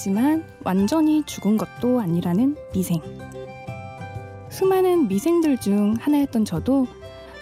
아니지만 완전히 죽은 것도 아니라는 미생. 수많은 미생들 중 하나였던 저도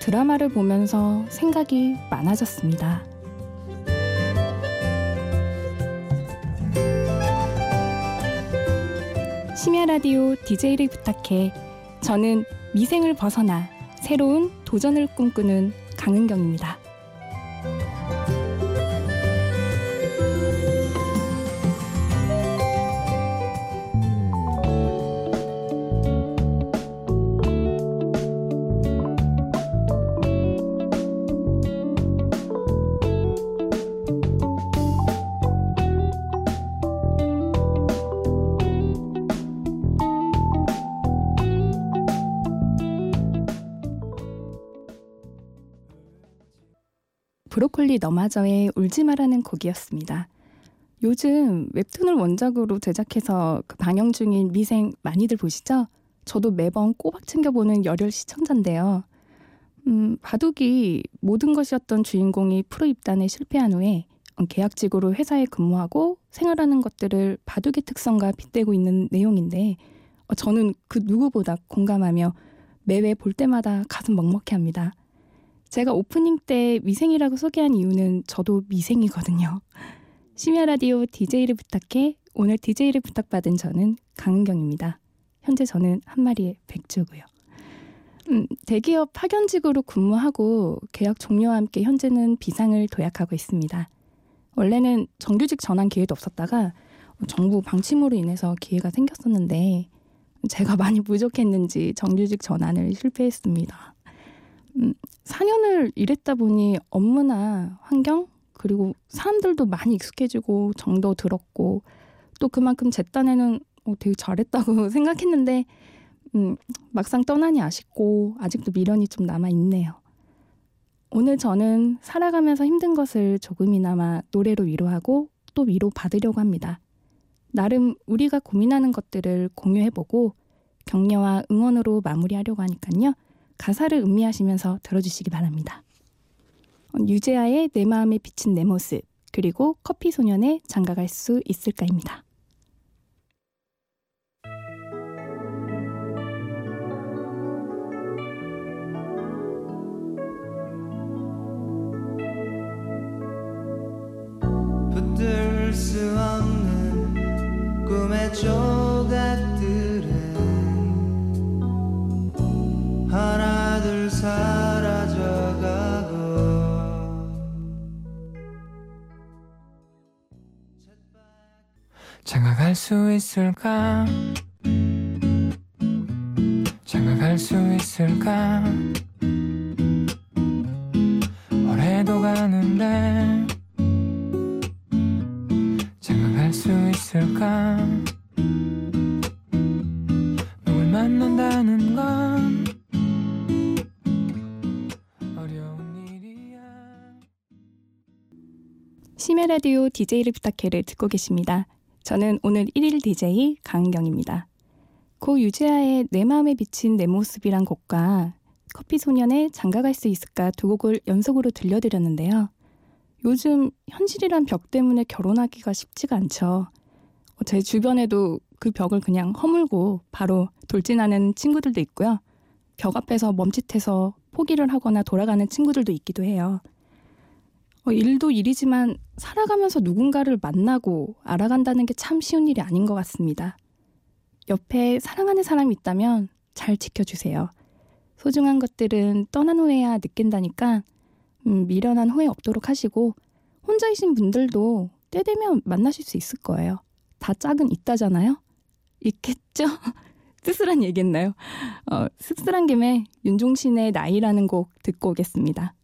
드라마를 보면서 생각이 많아졌습니다. 심야 라디오 DJ를 부탁해. 저는 미생을 벗어나 새로운 도전을 꿈꾸는 강은경입니다. 브로콜리 너마저의 울지 마라는 곡이었습니다. 요즘 웹툰을 원작으로 제작해서 그 방영 중인 미생 많이들 보시죠? 저도 매번 꼬박 챙겨보는 열혈 시청자인데요. 음, 바둑이 모든 것이었던 주인공이 프로 입단에 실패한 후에 계약직으로 회사에 근무하고 생활하는 것들을 바둑의 특성과 빗대고 있는 내용인데 어, 저는 그 누구보다 공감하며 매회 볼 때마다 가슴 먹먹해 합니다. 제가 오프닝 때 미생이라고 소개한 이유는 저도 미생이거든요. 심야 라디오 DJ를 부탁해 오늘 DJ를 부탁받은 저는 강은경입니다. 현재 저는 한 마리의 백조고요. 음, 대기업 파견직으로 근무하고 계약 종료와 함께 현재는 비상을 도약하고 있습니다. 원래는 정규직 전환 기회도 없었다가 정부 방침으로 인해서 기회가 생겼었는데 제가 많이 부족했는지 정규직 전환을 실패했습니다. 음, 4년을 일했다 보니 업무나 환경 그리고 사람들도 많이 익숙해지고 정도 들었고 또 그만큼 제 딴에는 어, 되게 잘했다고 생각했는데 음, 막상 떠나니 아쉽고 아직도 미련이 좀 남아 있네요. 오늘 저는 살아가면서 힘든 것을 조금이나마 노래로 위로하고 또 위로 받으려고 합니다. 나름 우리가 고민하는 것들을 공유해보고 격려와 응원으로 마무리하려고 하니까요. 가사를 음미하시면서 들어주시기 바랍니다. 유재하의 내 마음에 비친 내 모습 그리고 커피 소년의 장가갈 수 있을까입니다. 수 없는 꿈의 조각들에 장가갈 수 있을까? 장가갈 수 있을까? 올해도 가는데 장가갈 수 있을까 심야 라디오 DJ를 부탁해를 듣고 계십니다. 저는 오늘 1일 DJ 강은경입니다. 고 유재하의 내 마음에 비친 내 모습이란 곡과 커피 소년의 장가갈 수 있을까 두 곡을 연속으로 들려드렸는데요. 요즘 현실이란 벽 때문에 결혼하기가 쉽지가 않죠. 제 주변에도 그 벽을 그냥 허물고 바로 돌진하는 친구들도 있고요. 벽 앞에서 멈칫해서 포기를 하거나 돌아가는 친구들도 있기도 해요. 어, 일도 일이지만 살아가면서 누군가를 만나고 알아간다는 게 참 쉬운 일이 아닌 것 같습니다. 옆에 사랑하는 사람이 있다면 잘 지켜주세요. 소중한 것들은 떠난 후에야 느낀다니까 음, 미련한 후회 없도록 하시고 혼자이신 분들도 때 되면 만나실 수 있을 거예요. 다 짝은 있다잖아요. 있겠죠? 씁쓸한 얘기했나요? 어, 씁쓸한 김에 윤종신의 나이라는 곡 듣고 오겠습니다.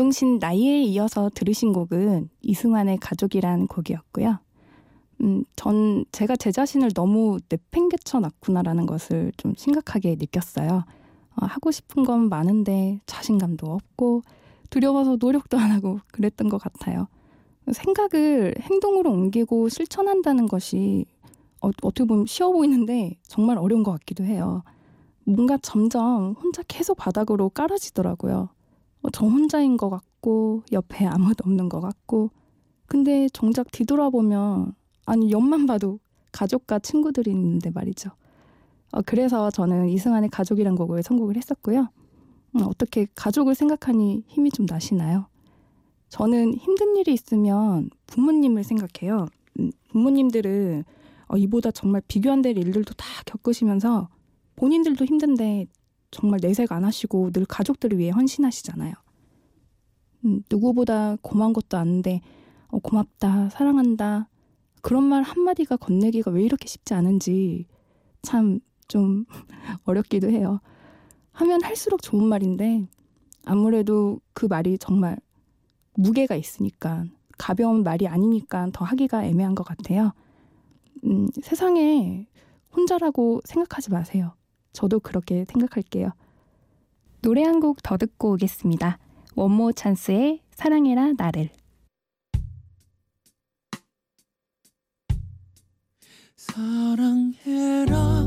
윤종신 나이에 이어서 들으신 곡은 이승환의 가족이란 곡이었고요. 음, 전 제가 제 자신을 너무 내팽개쳐 놨구나라는 것을 좀 심각하게 느꼈어요. 어, 하고 싶은 건 많은데 자신감도 없고 두려워서 노력도 안 하고 그랬던 것 같아요. 생각을 행동으로 옮기고 실천한다는 것이 어, 어떻게 보면 쉬워 보이는데 정말 어려운 것 같기도 해요. 뭔가 점점 혼자 계속 바닥으로 깔아지더라고요. 어, 저 혼자인 것 같고 옆에 아무도 없는 것 같고 근데 정작 뒤돌아보면 아니 옆만 봐도 가족과 친구들이 있는데 말이죠. 어, 그래서 저는 이승환의 가족이란 곡을 선곡을 했었고요. 음, 어떻게 가족을 생각하니 힘이 좀 나시나요? 저는 힘든 일이 있으면 부모님을 생각해요. 음, 부모님들은 어, 이보다 정말 비교 안 될 일들도 다 겪으시면서 본인들도 힘든데 정말 내색 안 하시고 늘 가족들을 위해 헌신하시잖아요. 음, 누구보다 고마운 것도 아는데 어, 고맙다, 사랑한다 그런 말 한마디가 건네기가 왜 이렇게 쉽지 않은지 참 좀 어렵기도 해요. 하면 할수록 좋은 말인데 아무래도 그 말이 정말 무게가 있으니까 가벼운 말이 아니니까 더 하기가 애매한 것 같아요. 음, 세상에 혼자라고 생각하지 마세요. 저도 그렇게 생각할게요. 노래 한 곡 더 듣고 오겠습니다. 원모 찬스의 사랑해라 나를. 사랑해라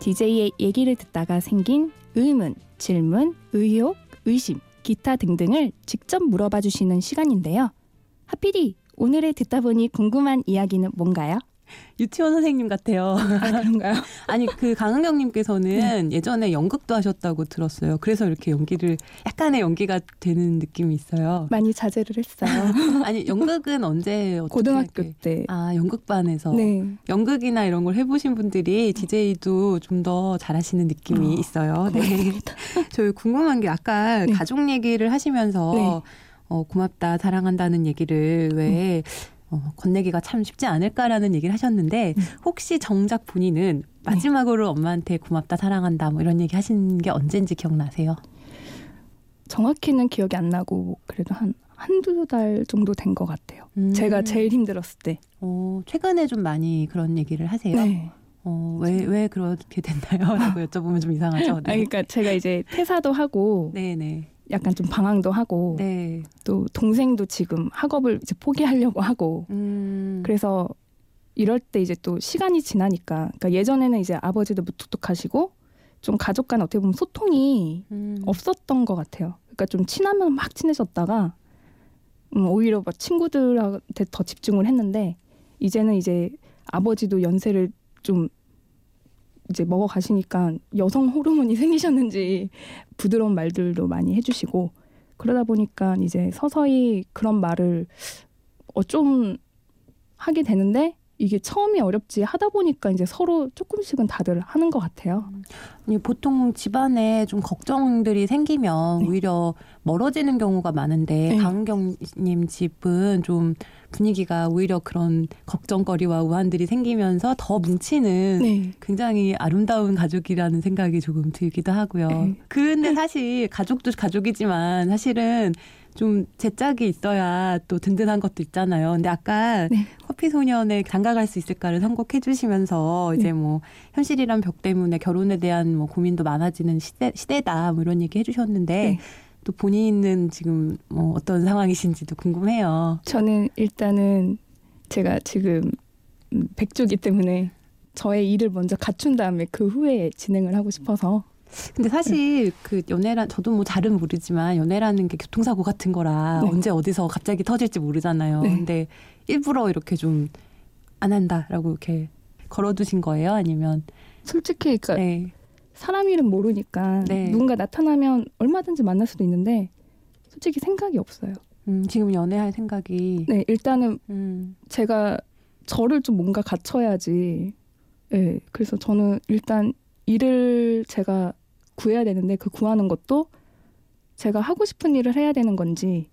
DJ의 얘기를 듣다가 생긴 의문, 질문, 의혹, 의심, 기타 등등을 직접 물어봐 주시는 시간인데요. 하피디, 오늘의 듣다 보니 궁금한 이야기는 뭔가요? 유치원 선생님 같아요. 아, 그런가요? 아니 그 강은경님께서는 예전에 연극도 하셨다고 들었어요. 그래서 이렇게 연기를 약간의 연기가 되는 느낌이 있어요. 많이 자제를 했어요. 아니 연극은 언제 어떻게 고등학교 이렇게- 때. 아 연극반에서 네. 연극이나 이런 걸 해보신 분들이 DJ도 좀 더 잘하시는 느낌이 어, 있어요. 네. 저희 궁금한 게 아까 네. 가족 얘기를 하시면서 네. 어, 고맙다, 사랑한다는 얘기를 왜 어, 건네기가 참 쉽지 않을까라는 얘기를 하셨는데 음. 혹시 정작 본인은 마지막으로 엄마한테 고맙다, 사랑한다 뭐 이런 얘기 하신 게 언젠지 기억나세요? 정확히는 기억이 안 나고 그래도 한 한두 달 정도 된 것 같아요. 음. 제가 제일 힘들었을 때. 어, 최근에 좀 많이 그런 얘기를 하세요? 네. 어, 왜, 왜 그렇게 됐나요? 라고 여쭤보면 좀 이상하죠. 아, 그러니까 제가 이제 퇴사도 하고 네, 네. 약간 좀 방황도 하고 네. 또 동생도 지금 학업을 이제 포기하려고 하고 음. 그래서 이럴 때 이제 또 시간이 지나니까 그러니까 예전에는 이제 아버지도 무뚝뚝하시고 좀 가족 간 어떻게 보면 소통이 음. 없었던 것 같아요. 그러니까 좀 친하면 막 친해졌다가 음, 오히려 막 친구들한테 더 집중을 했는데 이제는 이제 아버지도 연세를 좀 이제 먹어 가시니까 여성 호르몬이 생기셨는지 부드러운 말들도 많이 해주시고 그러다 보니까 이제 서서히 그런 말을 어좀 하게 되는데 이게 처음이 어렵지 하다 보니까 이제 서로 조금씩은 다들 하는 것 같아요. 아니, 보통 집안에 좀 걱정들이 생기면 네. 오히려 멀어지는 경우가 많은데 네. 강은경님 집은 좀 분위기가 오히려 그런 걱정거리와 우환들이 생기면서 더 뭉치는 네. 굉장히 아름다운 가족이라는 생각이 조금 들기도 하고요. 네. 근데 사실 가족도 가족이지만 사실은 좀 제짝이 있어야 또 든든한 것도 있잖아요. 근데 아까 네. 커피 소년에 장가갈 수 있을까를 선곡해 주시면서 네. 이제 뭐 현실이란 벽 때문에 결혼에 대한 뭐 고민도 많아지는 시대, 시대다 뭐 이런 얘기 해주셨는데 네. 또 본인은 지금 뭐 어떤 상황이신지도 궁금해요. 저는 일단은 제가 지금 음, 백조기 때문에 저의 일을 먼저 갖춘 다음에 그 후에 진행을 하고 싶어서 근데 사실 그 연애란 저도 뭐 잘은 모르지만 연애라는 게 교통사고 같은 거라 네. 언제 어디서 갑자기 터질지 모르잖아요. 네. 근데 일부러 이렇게 좀 안 한다라고 이렇게 걸어두신 거예요? 아니면 솔직히 그러니까 네. 사람 이름 모르니까 네. 누군가 나타나면 얼마든지 만날 수도 있는데 솔직히 생각이 없어요. 음, 지금 연애할 생각이 네, 일단은 음, 제가 저를 좀 뭔가 갖춰야지. 네, 그래서 저는 일단 일을 제가 구해야 되는데 그 구하는 것도 제가 하고 싶은 일을 해야 되는 건지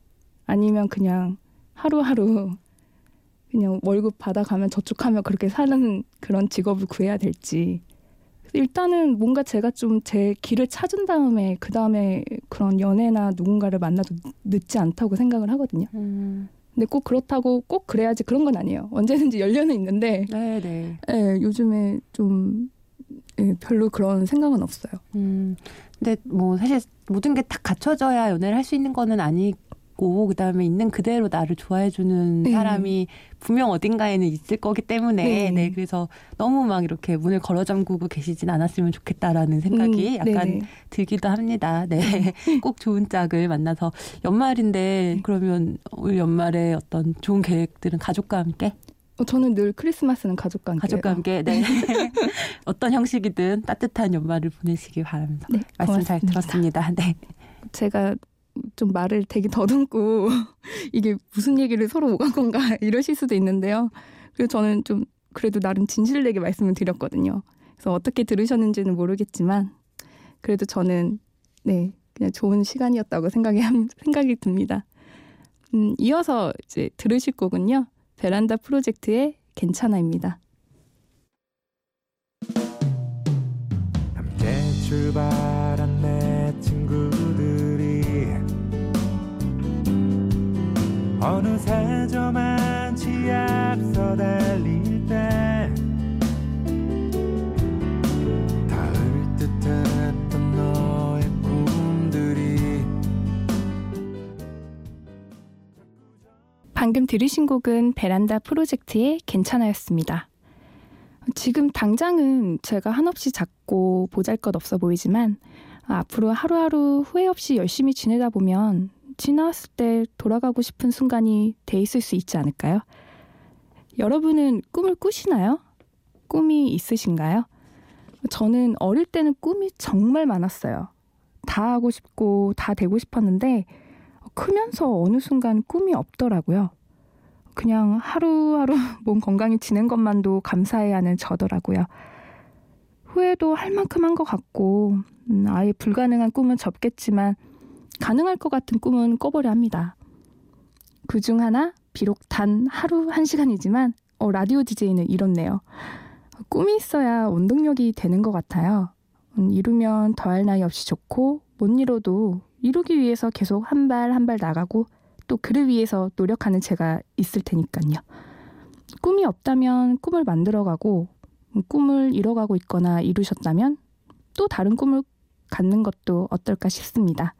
아니면 그냥 하루하루 그냥 월급 받아가면 저축하며 그렇게 사는 그런 직업을 구해야 될지 일단은 뭔가 제가 좀 제 길을 찾은 다음에 그 다음에 그런 연애나 누군가를 만나도 늦지 않다고 생각을 하거든요. 음, 근데 꼭 그렇다고 꼭 그래야지 그런 건 아니에요. 언제든지 열려는 있는데 네, 네. 예, 요즘에 좀 예, 별로 그런 생각은 없어요. 음, 근데 뭐 사실 모든 게다 갖춰져야 연애를 할 수 있는 거는 아니고 그다음에 있는 그대로 나를 좋아해주는 네. 사람이 분명 어딘가에는 있을 거기 때문에 네. 네. 그래서 너무 막 이렇게 문을 걸어 잠그고 계시진 않았으면 좋겠다라는 생각이 음, 약간 네네. 들기도 합니다. 네. 꼭 좋은 짝을 만나서 연말인데 네. 그러면 올 연말에 어떤 좋은 계획들은 가족과 함께 어, 저는 늘 크리스마스는 가족과 함께 가족과 함께 네. 어떤 형식이든 따뜻한 연말을 보내시기 바랍니다. 네, 말씀 잘 고맙습니다. 들었습니다. 네. 제가 좀 말을 되게 더듬고 이게 무슨 얘기를 서로 오간 건가 이러실 수도 있는데요. 그래서 저는 좀 그래도 나름 진실되게 말씀을 드렸거든요. 그래서 어떻게 들으셨는지는 모르겠지만 그래도 저는 네 그냥 좋은 시간이었다고 생각이 함- 생각이 듭니다. 음, 이어서 이제 들으실 곡은요 베란다 프로젝트의 괜찮아입니다. 함께 출발한 내 친구들이 어느새 방금 들으신 곡은 베란다 프로젝트의 괜찮아였습니다. 지금 당장은 제가 한없이 작고 보잘 것 없어 보이지만 앞으로 하루하루 후회 없이 열심히 지내다 보면 지나왔을 때 돌아가고 싶은 순간이 돼 있을 수 있지 않을까요? 여러분은 꿈을 꾸시나요? 꿈이 있으신가요? 저는 어릴 때는 꿈이 정말 많았어요. 다 하고 싶고 다 되고 싶었는데 크면서 어느 순간 꿈이 없더라고요. 그냥 하루하루 몸 건강히 지낸 것만도 감사해야 하는 저더라고요. 후회도 할 만큼 한 것 같고, 음, 아예 불가능한 꿈은 접겠지만, 가능할 것 같은 꿈은 꿔보려 합니다. 그 중 하나, 비록 단 하루 한 시간이지만, 어, 라디오 DJ는 이렇네요. 꿈이 있어야 원동력이 되는 것 같아요. 음, 이루면 더할 나위 없이 좋고, 못 이뤄도 이루기 위해서 계속 한 발 한 발 나가고 또 그를 위해서 노력하는 제가 있을 테니까요. 꿈이 없다면 꿈을 만들어가고 음, 꿈을 이뤄가고 있거나 이루셨다면 또 다른 꿈을 갖는 것도 어떨까 싶습니다.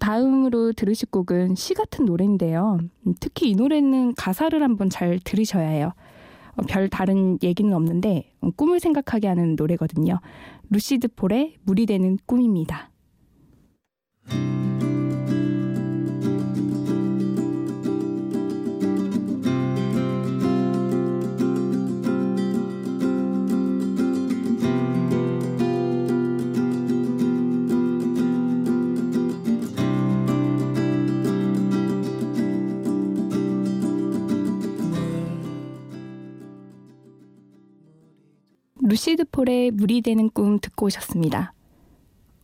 다음으로 들으실 곡은 시 같은 노래인데요. 음, 특히 이 노래는 가사를 한번 잘 들으셔야 해요. 어, 별 다른 얘기는 없는데 음, 꿈을 생각하게 하는 노래거든요. 루시드 폴의 물이 되는 꿈입니다. 루시드 폴의 물이 되는 꿈 듣고 오셨습니다.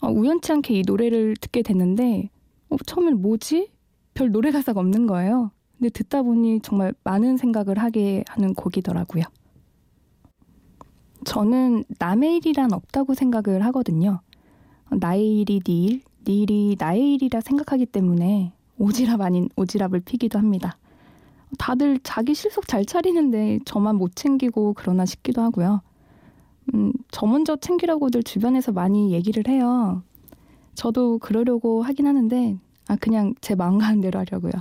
어, 우연치 않게 이 노래를 듣게 됐는데 어, 처음엔 뭐지? 별 노래 가사가 없는 거예요. 근데 듣다 보니 정말 많은 생각을 하게 하는 곡이더라고요. 저는 남의 일이란 없다고 생각을 하거든요. 어, 나의 일이 네 일, 네 일이 나의 일이라 생각하기 때문에 오지랖 아닌 오지랖을 피기도 합니다. 다들 자기 실속 잘 차리는데 저만 못 챙기고 그러나 싶기도 하고요. 음, 저 먼저 챙기라고들 주변에서 많이 얘기를 해요. 저도 그러려고 하긴 하는데, 아, 그냥 제 마음 가는 대로 하려고요.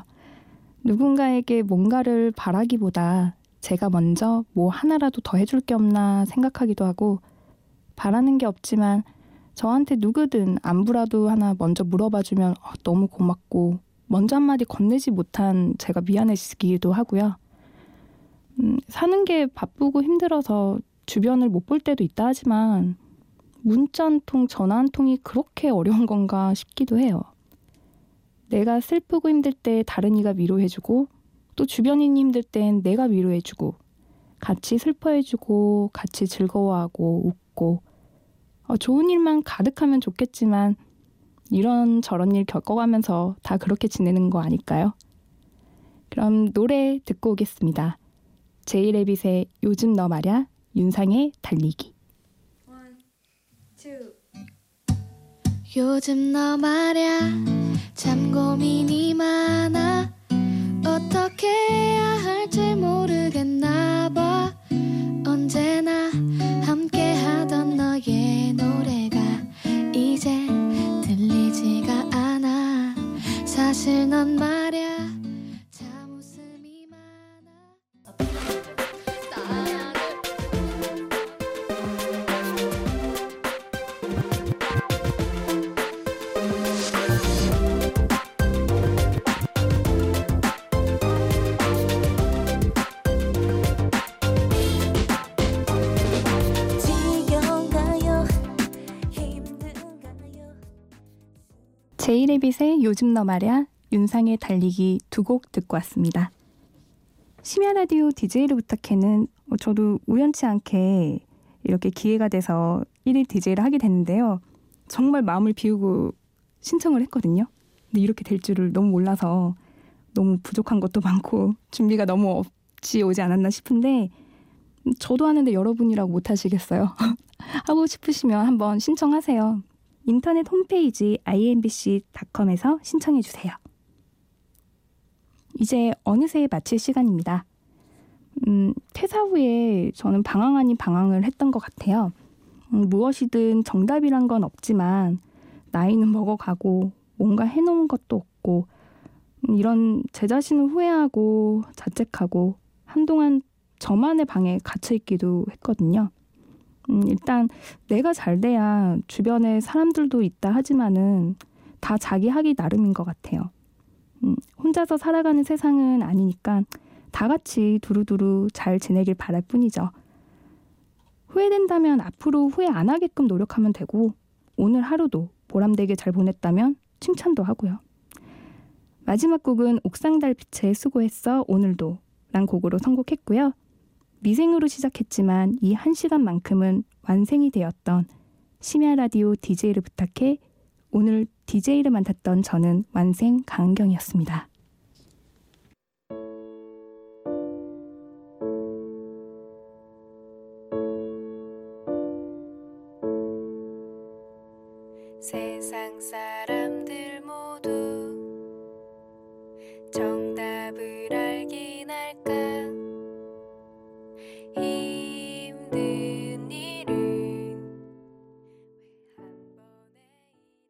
누군가에게 뭔가를 바라기보다 제가 먼저 뭐 하나라도 더 해줄 게 없나 생각하기도 하고, 바라는 게 없지만 저한테 누구든 안부라도 하나 먼저 물어봐주면 어, 너무 고맙고, 먼저 한마디 건네지 못한 제가 미안해지기도 하고요. 음, 사는 게 바쁘고 힘들어서 주변을 못 볼 때도 있다 하지만 문자 한 통, 전화 한 통이 그렇게 어려운 건가 싶기도 해요. 내가 슬프고 힘들 때 다른 이가 위로해주고 또 주변인이 힘들 땐 내가 위로해주고 같이 슬퍼해주고 같이 즐거워하고 웃고 어, 좋은 일만 가득하면 좋겠지만 이런 저런 일 겪어가면서 다 그렇게 지내는 거 아닐까요? 그럼 노래 듣고 오겠습니다. 제이레빗의 요즘 너 말야 윤상의 달리기. 요즘 너 말야 참 고민이 많아. 어떻게 해야 할지 모르겠나 봐. 언제나 함께 하던 너의 노래가 이제 들리지가 않아. 사실 넌말 제이레빗의 요즘 너 말야 윤상의 달리기 두 곡 듣고 왔습니다. 심야 라디오 DJ를 부탁해는 어, 저도 우연치 않게 이렇게 기회가 돼서 1일 DJ를 하게 됐는데요. 정말 마음을 비우고 신청을 했거든요. 근데 이렇게 될 줄을 너무 몰라서 너무 부족한 것도 많고 준비가 너무 없이 오지 않았나 싶은데 음, 저도 하는데 여러분이라고 못하시겠어요. 하고 싶으시면 한번 신청하세요. 인터넷 홈페이지 imbc.com에서 신청해 주세요. 이제 어느새 마칠 시간입니다. 음, 퇴사 후에 저는 방황 아닌 방황을 했던 것 같아요. 음, 무엇이든 정답이란 건 없지만 나이는 먹어가고 뭔가 해놓은 것도 없고 음, 이런 제 자신을 후회하고 자책하고 한동안 저만의 방에 갇혀 있기도 했거든요. 음, 일단 내가 잘 돼야 주변에 사람들도 있다 하지만은 다 자기 하기 나름인 것 같아요. 음, 혼자서 살아가는 세상은 아니니까 다 같이 두루두루 잘 지내길 바랄 뿐이죠. 후회된다면 앞으로 후회 안 하게끔 노력하면 되고 오늘 하루도 보람되게 잘 보냈다면 칭찬도 하고요. 마지막 곡은 옥상 달빛의 수고했어 오늘도 란 곡으로 선곡했고요. 미생으로 시작했지만 이 한 시간만큼은 완생이 되었던 심야 라디오 DJ를 부탁해 오늘 DJ를 맡았던 저는 완생 강은경이었습니다.